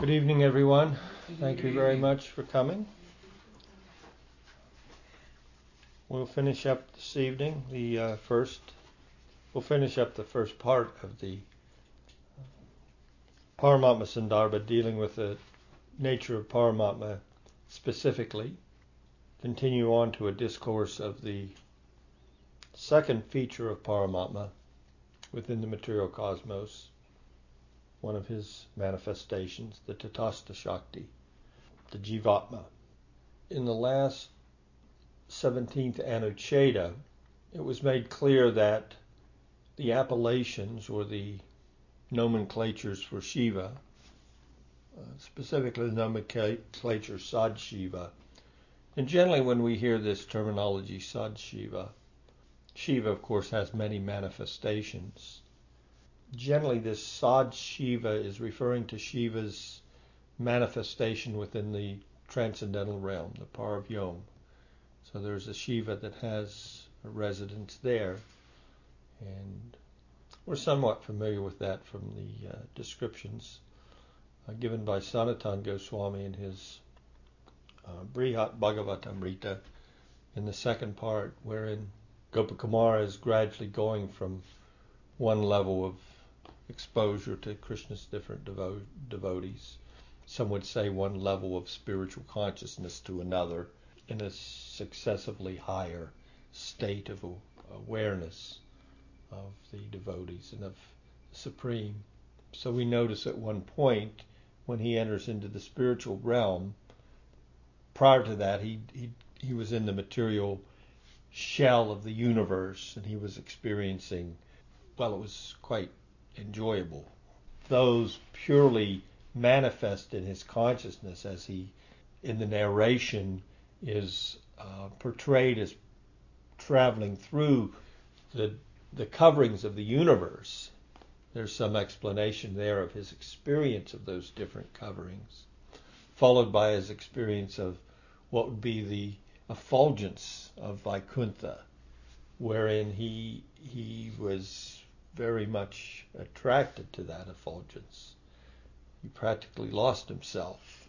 Good evening, everyone. Thank you very much for coming. We'll finish up this evening the uh, first. We'll finish up the first part of the Paramatma Sandarbha, dealing with the nature of Paramatma specifically. Continue on to a discourse of the second feature of Paramatma within the material cosmos one of his manifestations, the Tatastha Shakti, the Jivatma. In the last 17th Anucheda, it was made clear that the appellations or the nomenclatures for Shiva, uh, specifically the nomenclature Sad Shiva, and generally when we hear this terminology Sad Shiva, Shiva of course has many manifestations generally this Sad Shiva is referring to Shiva's manifestation within the transcendental realm, the Paravyom. So there's a Shiva that has a residence there, and we're somewhat familiar with that from the uh, descriptions uh, given by Sanatan Goswami in his uh, Brihat Bhagavatamrita in the second part, wherein Gopakumara is gradually going from one level of exposure to Krishna's different devo- devotees. Some would say one level of spiritual consciousness to another in a successively higher state of awareness of the devotees and of the Supreme. So we notice at one point when he enters into the spiritual realm, prior to that he, he, he was in the material shell of the universe and he was experiencing, well, it was quite enjoyable. Those purely manifest in his consciousness as he, in the narration, is uh, portrayed as traveling through the, the coverings of the universe. There's some explanation there of his experience of those different coverings, followed by his experience of what would be the effulgence of Vaikuntha, wherein he he was very much attracted to that effulgence. He practically lost himself,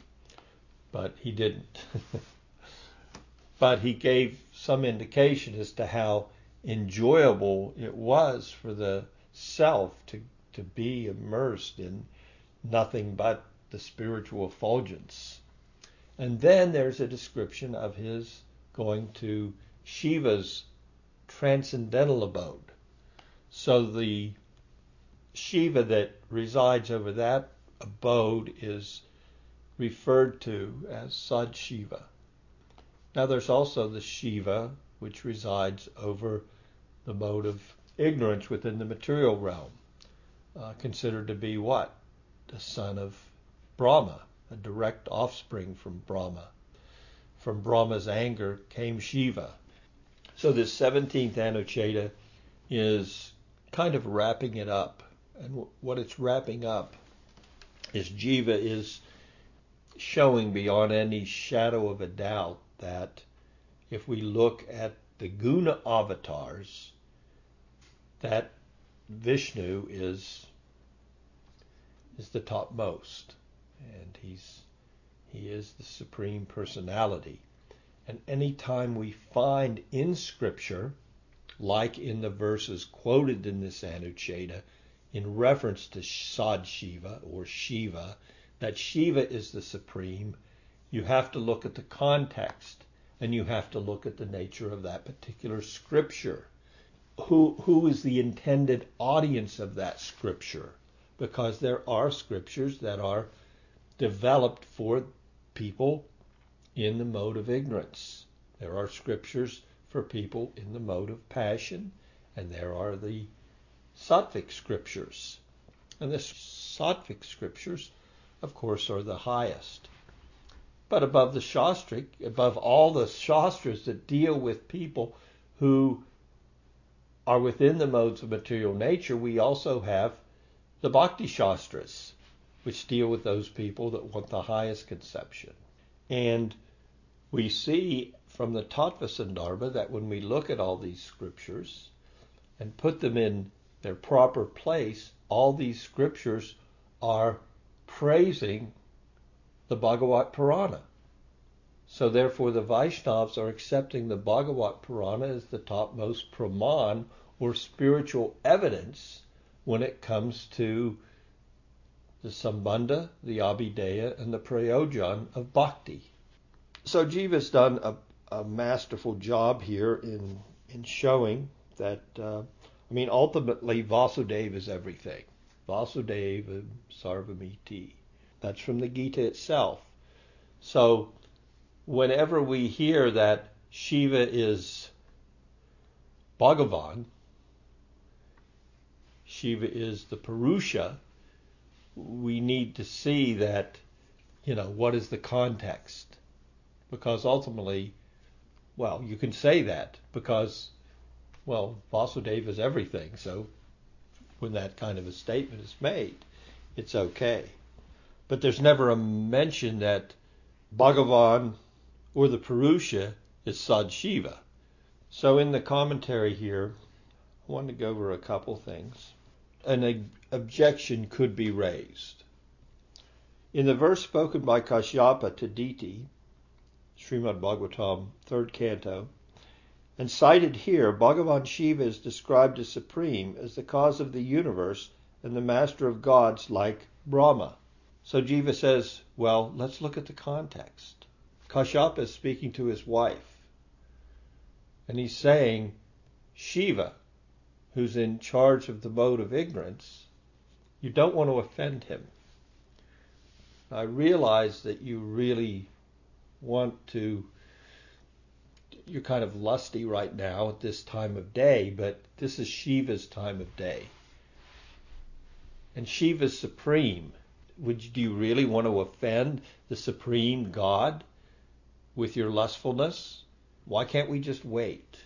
but he didn't. but he gave some indication as to how enjoyable it was for the self to, to be immersed in nothing but the spiritual effulgence. And then there's a description of his going to Shiva's transcendental abode. So the Shiva that resides over that abode is referred to as Sad Shiva. Now there's also the Shiva which resides over the mode of ignorance within the material realm, uh, considered to be what? The son of Brahma, a direct offspring from Brahma. From Brahma's anger came Shiva. So this 17th Anucheda is kind of wrapping it up. And what it's wrapping up is Jiva is showing beyond any shadow of a doubt that if we look at the guna avatars, that Vishnu is is the topmost, and he's he is the supreme personality. And any time we find in Scripture like in the verses quoted in this Anucheda in reference to Sad Shiva or Shiva, that Shiva is the supreme, you have to look at the context and you have to look at the nature of that particular scripture. Who, who is the intended audience of that scripture? Because there are scriptures that are developed for people in the mode of ignorance. There are scriptures for people in the mode of passion, and there are the sattvic scriptures. And the sattvic scriptures, of course, are the highest. But above the shastric, above all the shastras that deal with people who are within the modes of material nature, we also have the bhakti shastras, which deal with those people that want the highest conception. And we see from the Tattva Sandarbha that when we look at all these scriptures and put them in their proper place, all these scriptures are praising the Bhagavat Purana. So therefore the Vaishnavas are accepting the Bhagavat Purana as the topmost praman or spiritual evidence when it comes to the Sambandha, the Abhideya, and the Prayojan of Bhakti. So Jiva's done a, a masterful job here in in showing that uh, I mean ultimately Vasudeva is everything. Vasudeva Sarvamiti. That's from the Gita itself. So whenever we hear that Shiva is Bhagavan, Shiva is the Purusha, we need to see that, you know, what is the context? Because ultimately, well, you can say that because, well, Vasudeva is everything. So when that kind of a statement is made, it's okay. But there's never a mention that Bhagavan or the Purusha is Sad Shiva. So in the commentary here, I want to go over a couple things. An objection could be raised. In the verse spoken by Kashyapa to Diti, Srimad Bhagavatam, third canto, and cited here, Bhagavan Shiva is described as supreme, as the cause of the universe and the master of gods like Brahma. So Jiva says, well, let's look at the context. Kashyapa is speaking to his wife, and he's saying, Shiva, who's in charge of the mode of ignorance, you don't want to offend him. I realize that you really want to, you're kind of lusty right now at this time of day, but this is Shiva's time of day. And Shiva's supreme. Would you, do you really want to offend the supreme God with your lustfulness? Why can't we just wait?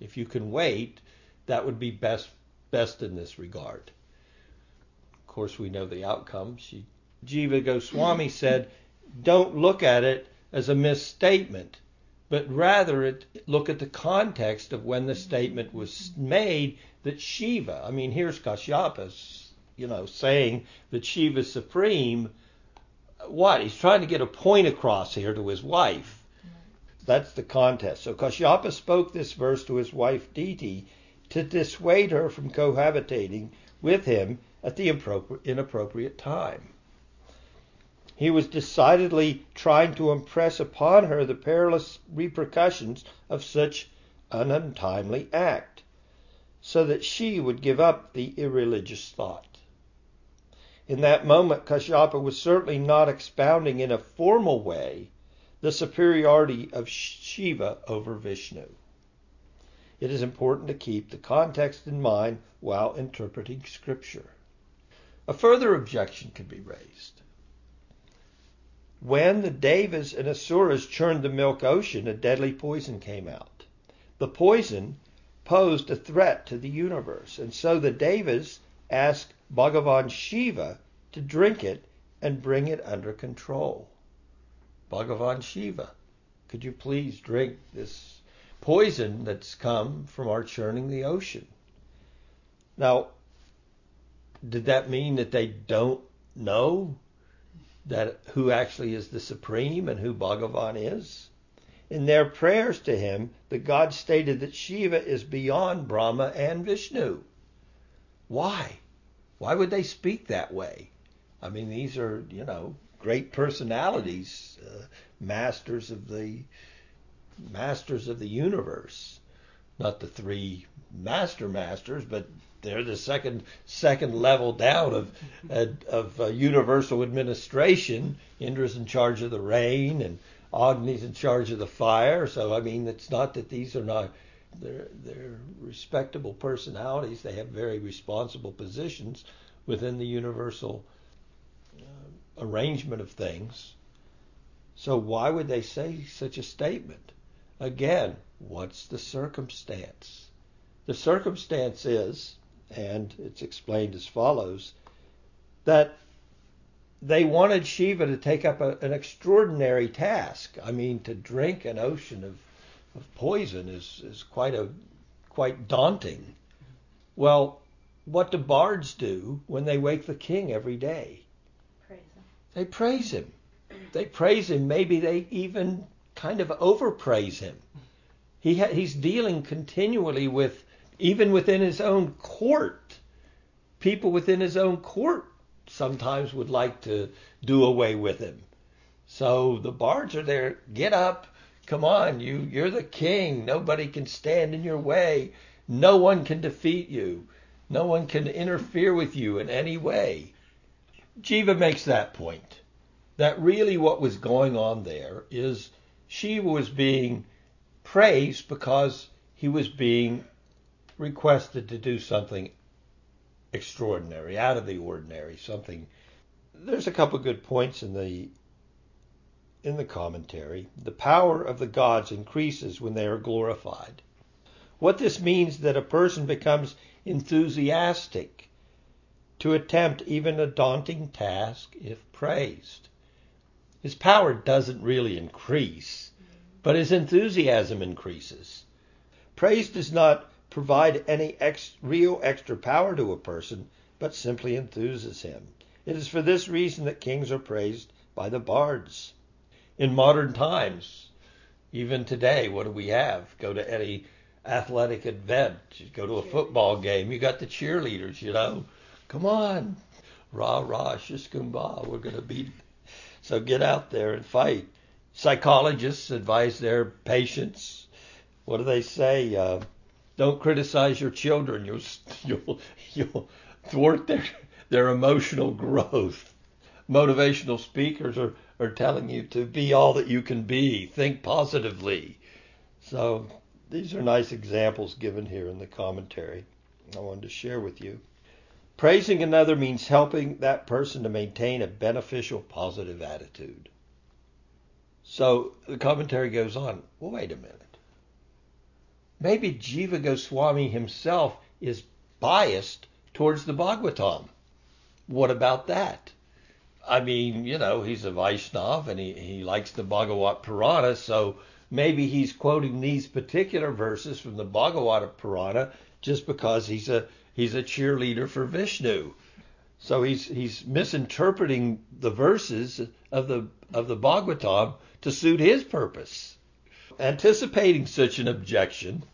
If you can wait, that would be best best in this regard. Of course, we know the outcome. She, Jiva Goswami said, "Don't look at it as a misstatement, but rather it, look at the context of when the statement was made that Shiva. I mean, here's Kashyapa, you know, saying that Shiva is supreme. What? He's trying to get a point across here to his wife. That's the context. So Kashyapa spoke this verse to his wife Diti to dissuade her from cohabitating with him at the inappropriate time. He was decidedly trying to impress upon her the perilous repercussions of such an untimely act, so that she would give up the irreligious thought. In that moment, Kashyapa was certainly not expounding in a formal way the superiority of Shiva over Vishnu it is important to keep the context in mind while interpreting Scripture. A further objection can be raised. When the Devas and Asuras churned the milk ocean, a deadly poison came out. The poison posed a threat to the universe, and so the Devas asked Bhagavan Shiva to drink it and bring it under control. Bhagavan Shiva, could you please drink this poison that's come from our churning the ocean. Now, did that mean that they don't know that who actually is the supreme and who Bhagavan is? In their prayers to him, the gods stated that Shiva is beyond Brahma and Vishnu. Why? Why would they speak that way? I mean, these are, you know, great personalities, uh, masters of the masters of the universe. Not the three master masters, but they're the second second level down of of uh, universal administration. Indra's in charge of the rain, and Agni's in charge of the fire. So I mean, it's not that these are not they're they're respectable personalities. They have very responsible positions within the universal uh, arrangement of things. So why would they say such a statement? Again, what's the circumstance? The circumstance is, and it's explained as follows, that they wanted Shiva to take up a, an extraordinary task. I mean, to drink an ocean of, of poison is, is quite a quite daunting. Well, what do bards do when they wake the king every day? Praise him. They praise him. they praise him, maybe they even kind of overpraise him. He ha- he's dealing continually with, even within his own court, people within his own court sometimes would like to do away with him. So the bards are there. Get up. Come on. You, you're the king. Nobody can stand in your way. No one can defeat you. No one can interfere with you in any way. Jiva makes that point. That really what was going on there is Shiva was being praised because he was being requested to do something extraordinary, out of the ordinary, something. There's a couple good points in the in the commentary. The power of the gods increases when they are glorified. What this means that a person becomes enthusiastic to attempt even a daunting task if praised. His power doesn't really increase, but his enthusiasm increases. Praise does not provide any ex- real extra power to a person, but simply enthuses him. It is for this reason that kings are praised by the bards. In modern times, even today, what do we have? Go to any athletic event, go to a football game, you got the cheerleaders, you know. Come on, rah rah, shishkumba, we're going to beat. So get out there and fight. Psychologists advise their patients. What do they say? Uh, don't criticize your children. You'll you'll you'll thwart their their emotional growth. Motivational speakers are, are telling you to be all that you can be. Think positively. So these are nice examples given here in the commentary I wanted to share with you. Praising another means helping that person to maintain a beneficial, positive attitude. So the commentary goes on. Well, wait a minute. Maybe Jiva Goswami himself is biased towards the Bhagavatam. What about that? I mean, you know, he's a Vaishnav and he, he likes the Bhagavat Purana, so maybe he's quoting these particular verses from the Bhagavata Purana just because he's a he's a cheerleader for Vishnu. So he's he's misinterpreting the verses of the of the Bhagavatam to suit his purpose. Anticipating such an objection,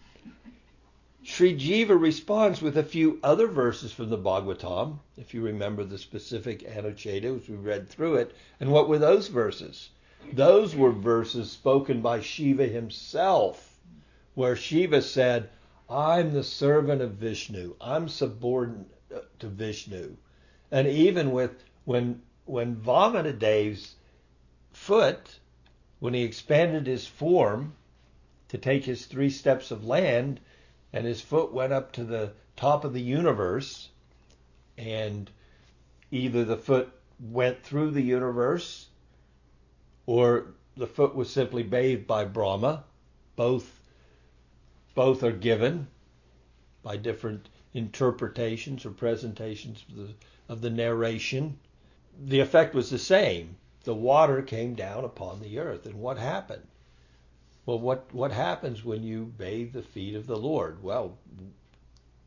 Sri Jiva responds with a few other verses from the Bhagavatam, if you remember the specific Anucheda as we read through it. And what were those verses? Those were verses spoken by Shiva himself, where Shiva said, I'm the servant of Vishnu. I'm subordinate to Vishnu. And even with when when Vamanadev's foot, when he expanded his form to take his three steps of land, and his foot went up to the top of the universe, and either the foot went through the universe or the foot was simply bathed by Brahma. Both both are given by different interpretations or presentations of the, of the narration. The effect was the same. The water came down upon the earth. And what happened? Well, what, what happens when you bathe the feet of the Lord? Well,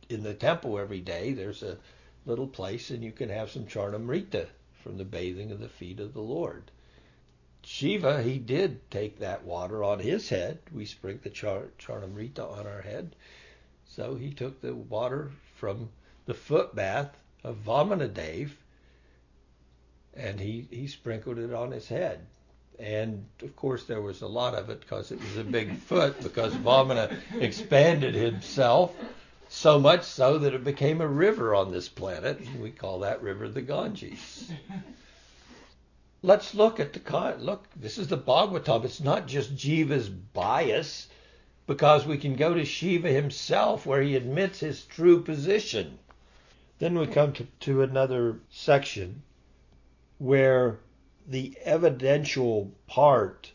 in the temple every day, there's a little place, and you can have some charnamrita from the bathing of the feet of the Lord. Shiva, he did take that water on his head. We sprinkle the char- charnamrita on our head. So he took the water from the foot bath of Vamanadev and he, he sprinkled it on his head. And of course, there was a lot of it because it was a big foot, because Vamana expanded himself so much so that it became a river on this planet. We call that river the Ganges let's look at the con- look. This is the Bhagavatam. It's not just Jiva's bias, because we can go to Shiva himself where he admits his true position. Then we come to, to another section where the evidential part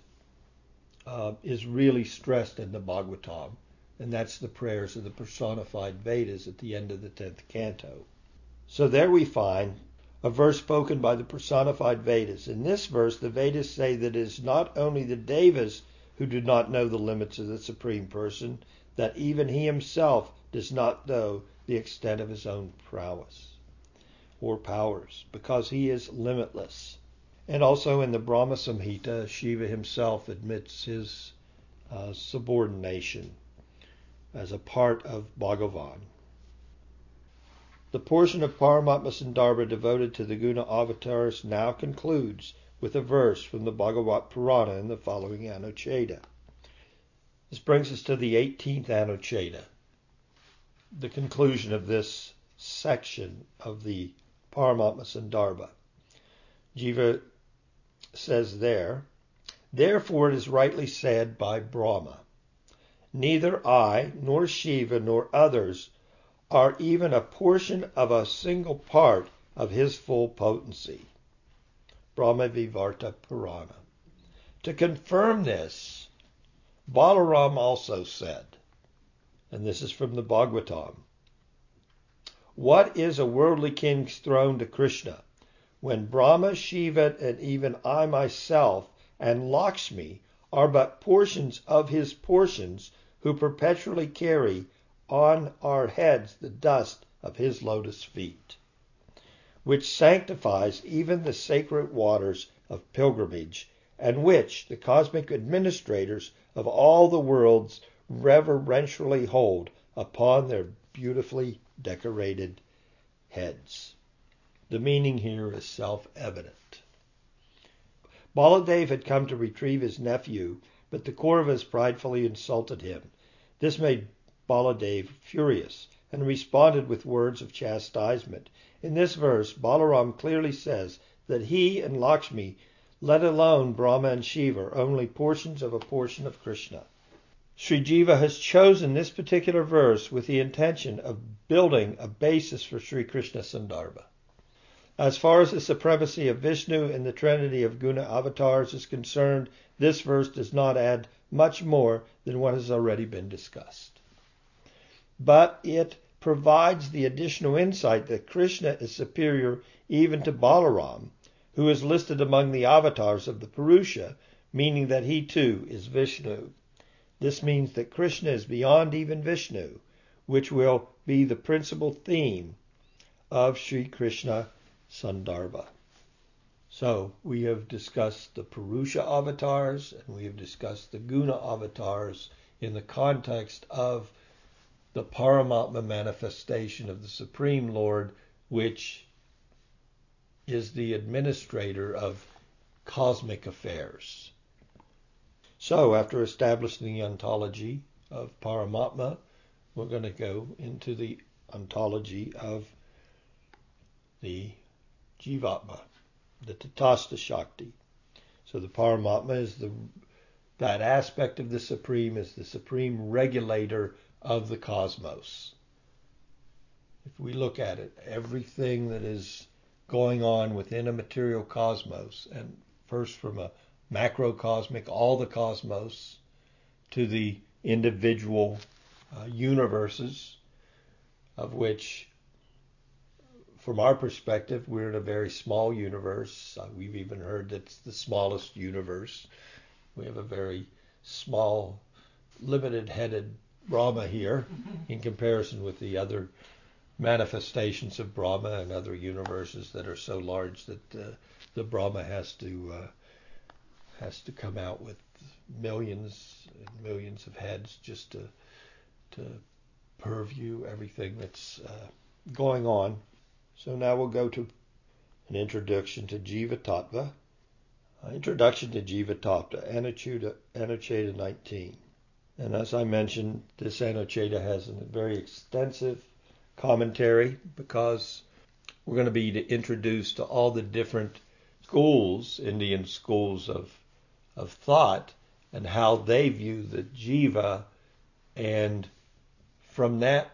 uh, is really stressed in the Bhagavatam, and that's the prayers of the personified Vedas at the end of the 10th canto. So there we find a verse spoken by the personified Vedas. In this verse, the Vedas say that it is not only the Devas who do not know the limits of the Supreme Person, that even he himself does not know the extent of his own prowess or powers, because he is limitless. And also in the Brahma Samhita, Shiva himself admits his uh, subordination as a part of Bhagavan. The portion of Paramatma Sandarbha devoted to the Guna avatars now concludes with a verse from the Bhagavat Purana in the following Anucheda. This brings us to the 18th Anucheda, the conclusion of this section of the Paramatma Sandarbha. Jiva says there, Therefore it is rightly said by Brahma, Neither I, nor Shiva, nor others are even a portion of a single part of his full potency. Brahma Vivarta Purana. To confirm this, Balaram also said, and this is from the Bhagavatam, What is a worldly king's throne to Krishna? When Brahma, Shiva, and even I myself and Lakshmi are but portions of his portions who perpetually carry on our heads the dust of his lotus feet, which sanctifies even the sacred waters of pilgrimage, and which the cosmic administrators of all the worlds reverentially hold upon their beautifully decorated heads. The meaning here is self evident. Baladev had come to retrieve his nephew, but the Kauravas pridefully insulted him. This made Baladev furious and responded with words of chastisement. In this verse, Balaram clearly says that he and Lakshmi, let alone Brahma and Shiva, are only portions of a portion of Krishna. Sri Jiva has chosen this particular verse with the intention of building a basis for Sri Krishna Sandarbha. As far as the supremacy of Vishnu in the trinity of guna avatars is concerned, this verse does not add much more than what has already been discussed but it provides the additional insight that Krishna is superior even to Balaram, who is listed among the avatars of the Purusha, meaning that he too is Vishnu. This means that Krishna is beyond even Vishnu, which will be the principal theme of Sri Krishna Sandarbha. So we have discussed the Purusha avatars and we have discussed the Guna avatars in the context of the Paramatma manifestation of the Supreme Lord, which is the administrator of cosmic affairs. So, after establishing the ontology of Paramatma, we're going to go into the ontology of the Jivatma, the Tatastha Shakti. So the Paramatma is the that aspect of the Supreme is the supreme regulator of the cosmos. If we look at it, everything that is going on within a material cosmos, and first from a macrocosmic, all the cosmos, to the individual uh, universes, of which, from our perspective, we're in a very small universe. Uh, we've even heard that it's the smallest universe. We have a very small, limited headed Brahma here in comparison with the other manifestations of Brahma and other universes that are so large that uh, the Brahma has to uh, has to come out with millions and millions of heads just to to purview everything that's uh, going on. So now we'll go to an introduction to Jiva Tattva. Uh, introduction to Jiva Tattva, Anucheda, Anucheda 19. And as I mentioned, this Anucheda has a very extensive commentary because we're going to be introduced to all the different schools, Indian schools of, of thought, and how they view the jiva. And from that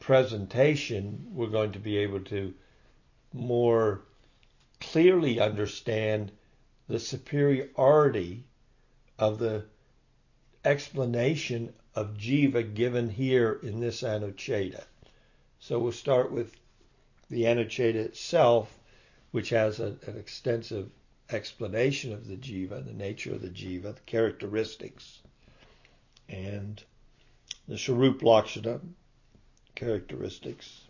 presentation, we're going to be able to more clearly understand the superiority of the explanation of jiva given here in this Anucheda. So we'll start with the Anucheda itself, which has a, an extensive explanation of the jiva, the nature of the jiva, the characteristics, and the Swarup Lakshana characteristics,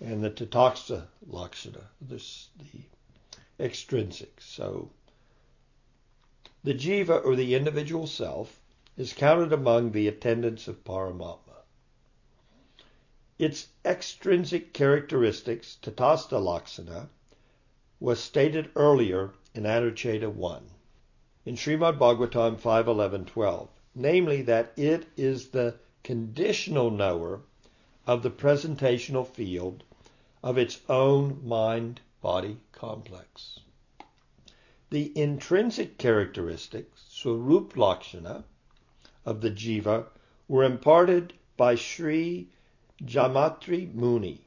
and the Tatastha Lakshana, this, the extrinsic. So the jiva, or the individual self, is counted among the attendants of Paramatma. Its extrinsic characteristics, tatastha laksana, was stated earlier in Anucheda 1 in Srimad Bhagavatam 5.11.12, namely that it is the conditional knower of the presentational field of its own mind-body complex. The intrinsic characteristics, Swarup Lakshana, of the jiva were imparted by Sri Jamatri Muni,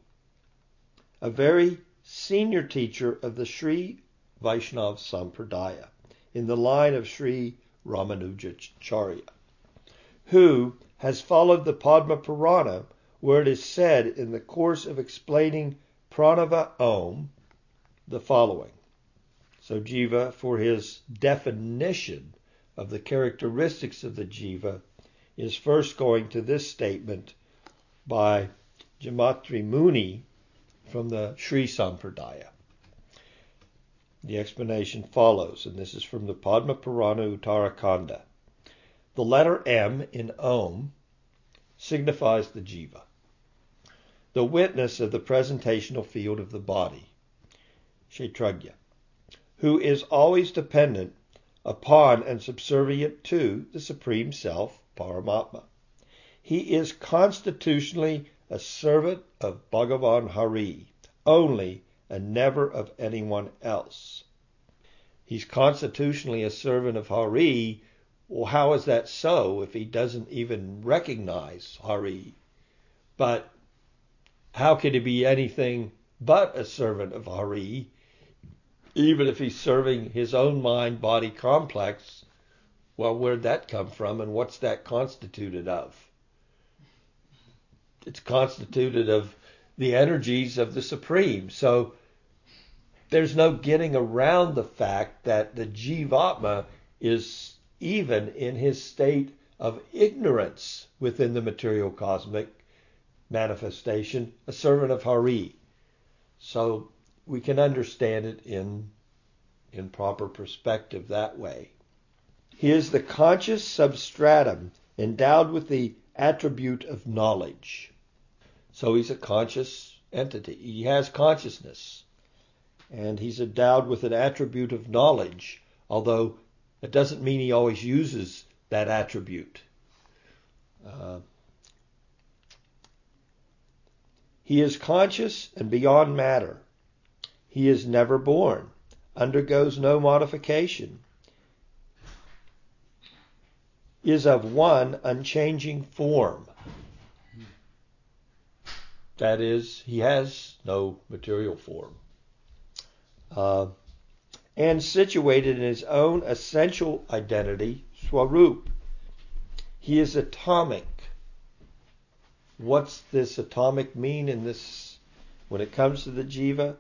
a very senior teacher of the Sri Vaishnav Sampradaya in the line of Sri Ramanujacharya, who has followed the Padma Purana where it is said in the course of explaining Pranava Om the following. So Jiva, for his definition of the characteristics of the Jiva, is first going to this statement by Jamatri Muni from the Sri Sampradaya. The explanation follows, and this is from the Padma Purana Uttarakanda. The letter M in Om signifies the Jiva, the witness of the presentational field of the body, Kshetragya, who is always dependent upon and subservient to the Supreme Self, Paramatma. He is constitutionally a servant of Bhagavan Hari only and never of anyone else. He's constitutionally a servant of Hari. Well, how is that so if he doesn't even recognize Hari? But how can he be anything but a servant of Hari, even if he's serving his own mind body complex? Well, where'd that come from, and what's that constituted of? It's constituted of the energies of the Supreme. So there's no getting around the fact that the Jivatma is even in his state of ignorance within the material cosmic manifestation, a servant of Hari. So we can understand it in, in proper perspective that way. He is the conscious substratum endowed with the attribute of knowledge. So he's a conscious entity. He has consciousness. And he's endowed with an attribute of knowledge, although it doesn't mean he always uses that attribute. Uh, he is conscious and beyond matter. He is never born, undergoes no modification, is of one unchanging form. That is, he has no material form. Uh, and situated in his own essential identity, Swarup. He is atomic. What's this atomic mean in this when it comes to the jiva?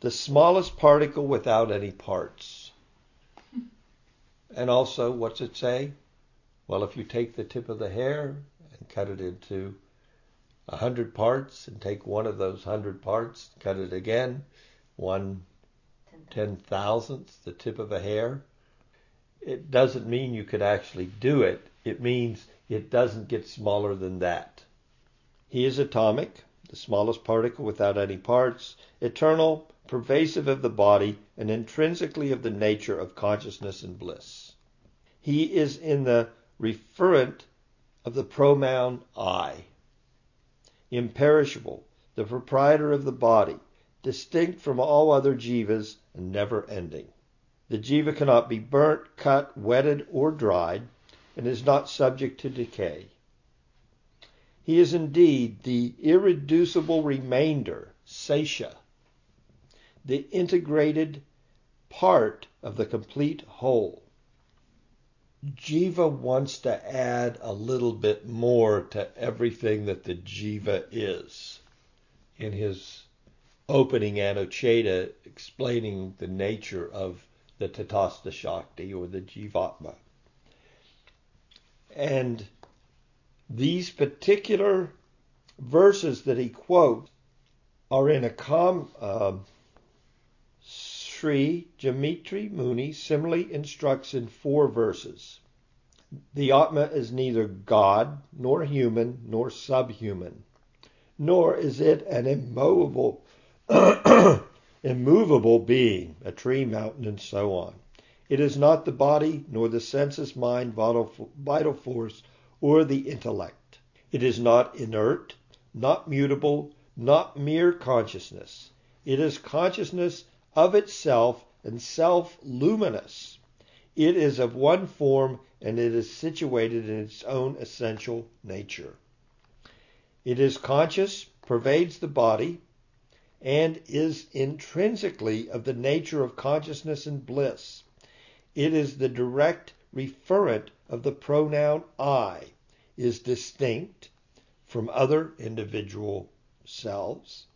The smallest particle without any parts. And also, what's it say? Well, if you take the tip of the hair and cut it into a hundred parts and take one of those hundred parts, and cut it again, one ten thousandth, the tip of a hair, it doesn't mean you could actually do it. It means it doesn't get smaller than that. He is atomic, the smallest particle without any parts, eternal, pervasive of the body, and intrinsically of the nature of consciousness and bliss. He is in the referent of the pronoun I, imperishable, the proprietor of the body, distinct from all other jivas never ending. The jiva cannot be burnt, cut, wetted, or dried, and is not subject to decay. He is indeed the irreducible remainder, sesha, the integrated part of the complete whole. Jiva wants to add a little bit more to everything that the Jiva is in his opening Anucheda explaining the nature of the Tatastha Shakti or the Jivatma. And these particular verses that he quotes are in a com, uh, Sri Jamatri Muni similarly instructs in four verses. The Atma is neither God, nor human, nor subhuman, nor is it an immovable, immovable being, a tree, mountain, and so on. It is not the body, nor the senses, mind, vital force, or the intellect. It is not inert, not mutable, not mere consciousness. It is consciousness of itself and self luminous. It is of one form and it is situated in its own essential nature. It is conscious, pervades the body, and is intrinsically of the nature of consciousness and bliss. It is the direct referent of the pronoun I, is distinct from other individual selves.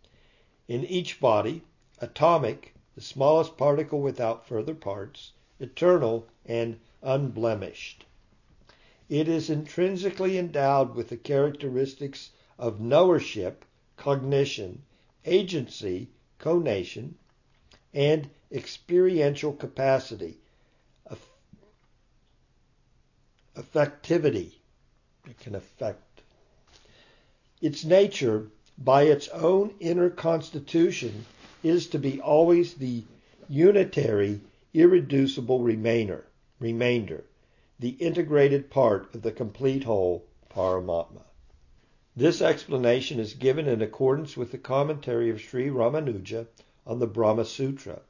In each body, atomic, the smallest particle without further parts, eternal, and unblemished. It is intrinsically endowed with the characteristics of knowership, cognition, agency, conation, and experiential capacity, affectivity. It can affect. Its nature, by its own inner constitution, is to be always the unitary irreducible remainder, remainder, the integrated part of the complete whole, Paramatma. This explanation is given in accordance with the commentary of Sri Ramanuja on the Brahma Sutra.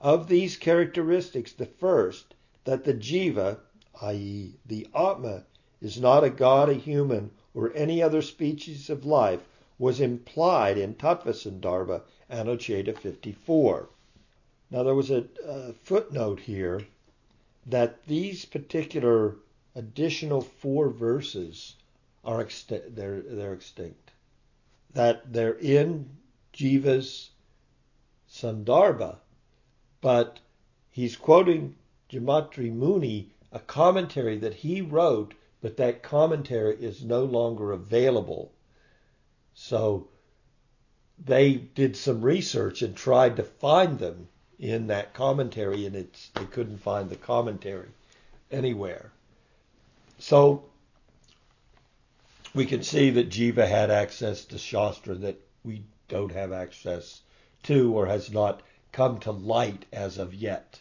Of these characteristics, the first, that the jiva, i.e., the Atma, is not a god, a human, or any other species of life, was implied in Tattva Anucheda 54. Now, there was a, a footnote here that these particular additional four verses are exti- they're, they're extinct. That they're in Jiva's Sandarbha, but he's quoting Jamatri Muni, a commentary that he wrote, but that commentary is no longer available. So they did some research and tried to find them in that commentary, and it's they couldn't find the commentary anywhere. So we can see that Jiva had access to Shastra that we don't have access to or has not come to light as of yet.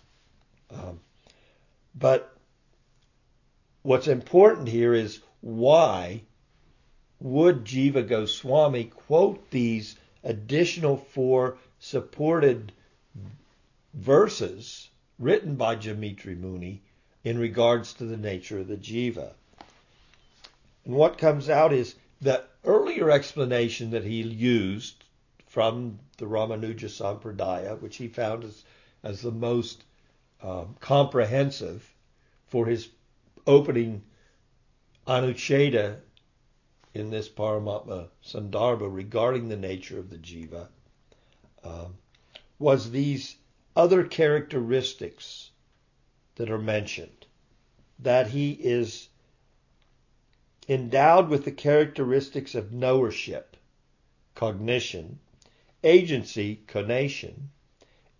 Um, but what's important here is why would Jiva Goswami quote these additional four supported verses written by Jamatri Muni in regards to the nature of the jiva. And what comes out is the earlier explanation that he used from the Ramanuja Sampradaya, which he found as, as the most um, comprehensive for his opening Anucheda in this Paramatma Sandarbha regarding the nature of the jiva, um, was these other characteristics that are mentioned. That he is endowed with the characteristics of knowership, cognition, agency, conation,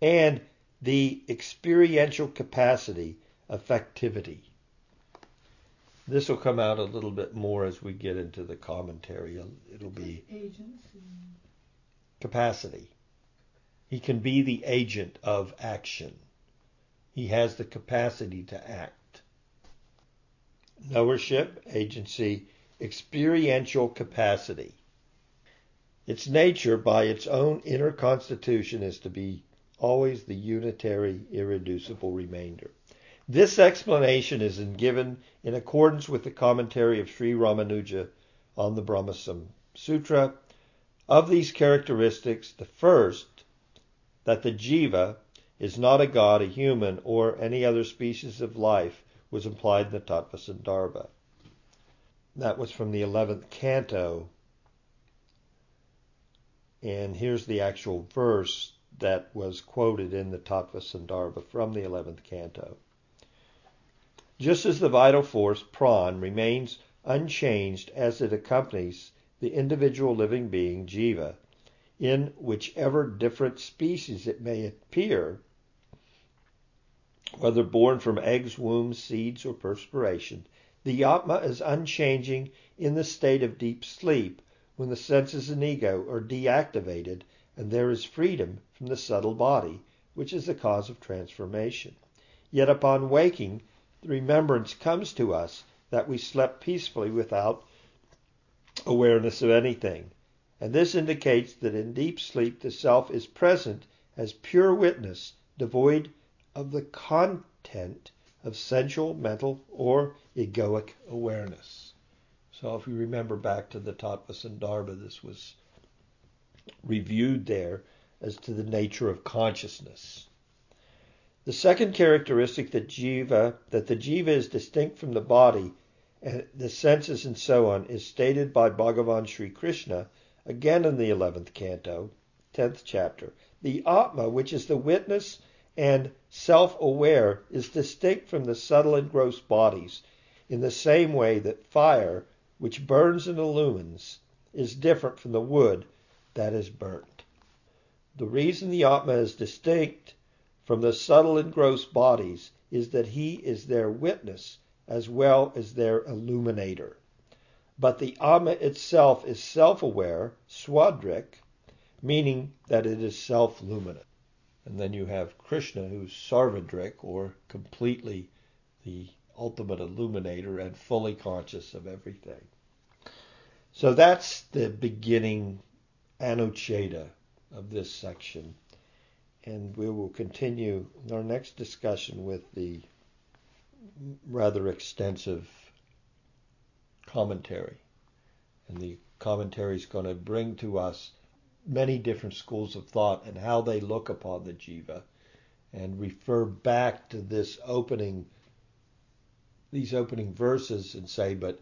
and the experiential capacity, affectivity. This will come out a little bit more as we get into the commentary. It'll be agency. capacity. He can be the agent of action. He has the capacity to act. Knowership, agency, experiential capacity. Its nature, by its own inner constitution, is to be always the unitary, irreducible remainder. This explanation is given in accordance with the commentary of Sri Ramanuja on the Brahma Sutra. Of these characteristics, the first that the jiva is not a god, a human, or any other species of life was implied in the Tattva Sandarbha. That was from the 11th canto. And here's the actual verse that was quoted in the Tattva Sandarbha from the 11th canto. Just as the vital force, prana, remains unchanged as it accompanies the individual living being, jiva, in whichever different species it may appear, whether born from eggs, wombs, seeds, or perspiration, the Atma is unchanging in the state of deep sleep when the senses and ego are deactivated and there is freedom from the subtle body, which is the cause of transformation. Yet upon waking, the remembrance comes to us that we slept peacefully without awareness of anything. And this indicates that in deep sleep the self is present as pure witness, devoid of the content of sensual, mental, or egoic awareness. So if you remember back to the Tattva Sandarbha, this was reviewed there as to the nature of consciousness. The second characteristic that jiva that the jiva is distinct from the body and the senses and so on is stated by Bhagavan Sri Krishna again in the 11th canto, 10th chapter. The Atma, which is the witness and self-aware, is distinct from the subtle and gross bodies in the same way that fire, which burns and illumines, is different from the wood that is burnt. The reason the Atma is distinct from the subtle and gross bodies is that he is their witness as well as their illuminator. But the Atma itself is self aware, swadrik, meaning that it is self luminous. And then you have Krishna, who's sarvadrik, or completely the ultimate illuminator and fully conscious of everything. So that's the beginning anucheda of this section and we will continue our next discussion with the rather extensive commentary. And the commentary is going to bring to us many different schools of thought and how they look upon the jiva and refer back to this opening these opening verses and say but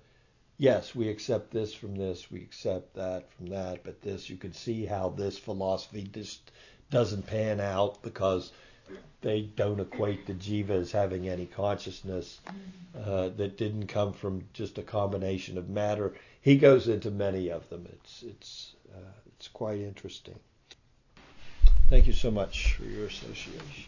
yes we accept this from this we accept that from that but this you can see how this philosophy just doesn't pan out because they don't equate the jiva as having any consciousness uh, that didn't come from just a combination of matter. He goes into many of them. It's it's uh, it's quite interesting. Thank you so much for your association.